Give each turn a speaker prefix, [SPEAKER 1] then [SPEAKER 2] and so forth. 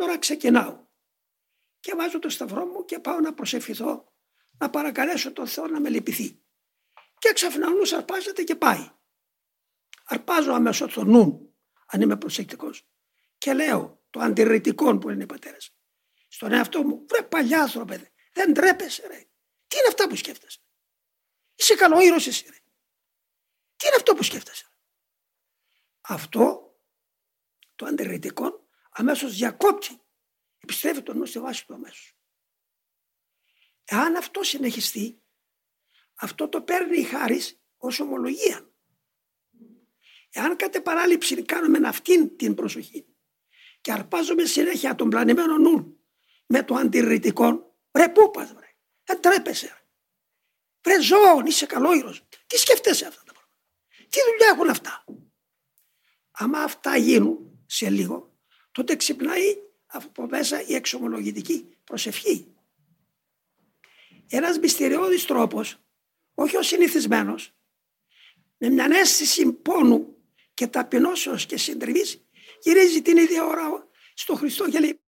[SPEAKER 1] Τώρα ξεκινάω και βάζω το σταυρό μου και πάω να προσευχηθώ, να παρακαλέσω τον Θεό να με λυπηθεί. Και ξαφνά ο νους αρπάζεται και πάει. Αρπάζω αμέσως το νου, αν είμαι προσεκτικός. Και λέω το αντιρρητικό που είναι οι πατέρες. Στον εαυτό μου, βρε παλιά άνθρωπε, δεν τρέπεσαι ρε. Τι είναι αυτά που σκέφτεσαι; Είσαι καλό ήρωας εσύ ρε. Τι είναι αυτό που σκέφτεσαι; Αυτό το αντιρρητικό αμέσως διακόπτει. Επιστρέφει το νου στη βάση του αμέσως. Εάν αυτό συνεχιστεί, αυτό το παίρνει η χάρις ως ομολογία. Εάν κατ' παράληψη κάνουμε αυτήν την προσοχή και αρπάζουμε συνέχεια τον πλανημένο νου με το αντιρρητικό, ρε πού πας βρε, δεν τρέπεσαι. Βρε ζώων, είσαι καλόιρος. Τι σκέφτεσαι αυτά τα πράγματα; Τι δουλειά έχουν αυτά; Άμα αυτά γίνουν σε λίγο, τότε ξυπνάει από μέσα η εξομολογητική προσευχή. Ένας μυστηριώδης τρόπος, όχι ο συνηθισμένος, με μια αίσθηση πόνου και ταπεινώσεως και συντριβής, γυρίζει την ίδια ώρα στο Χριστό και λέει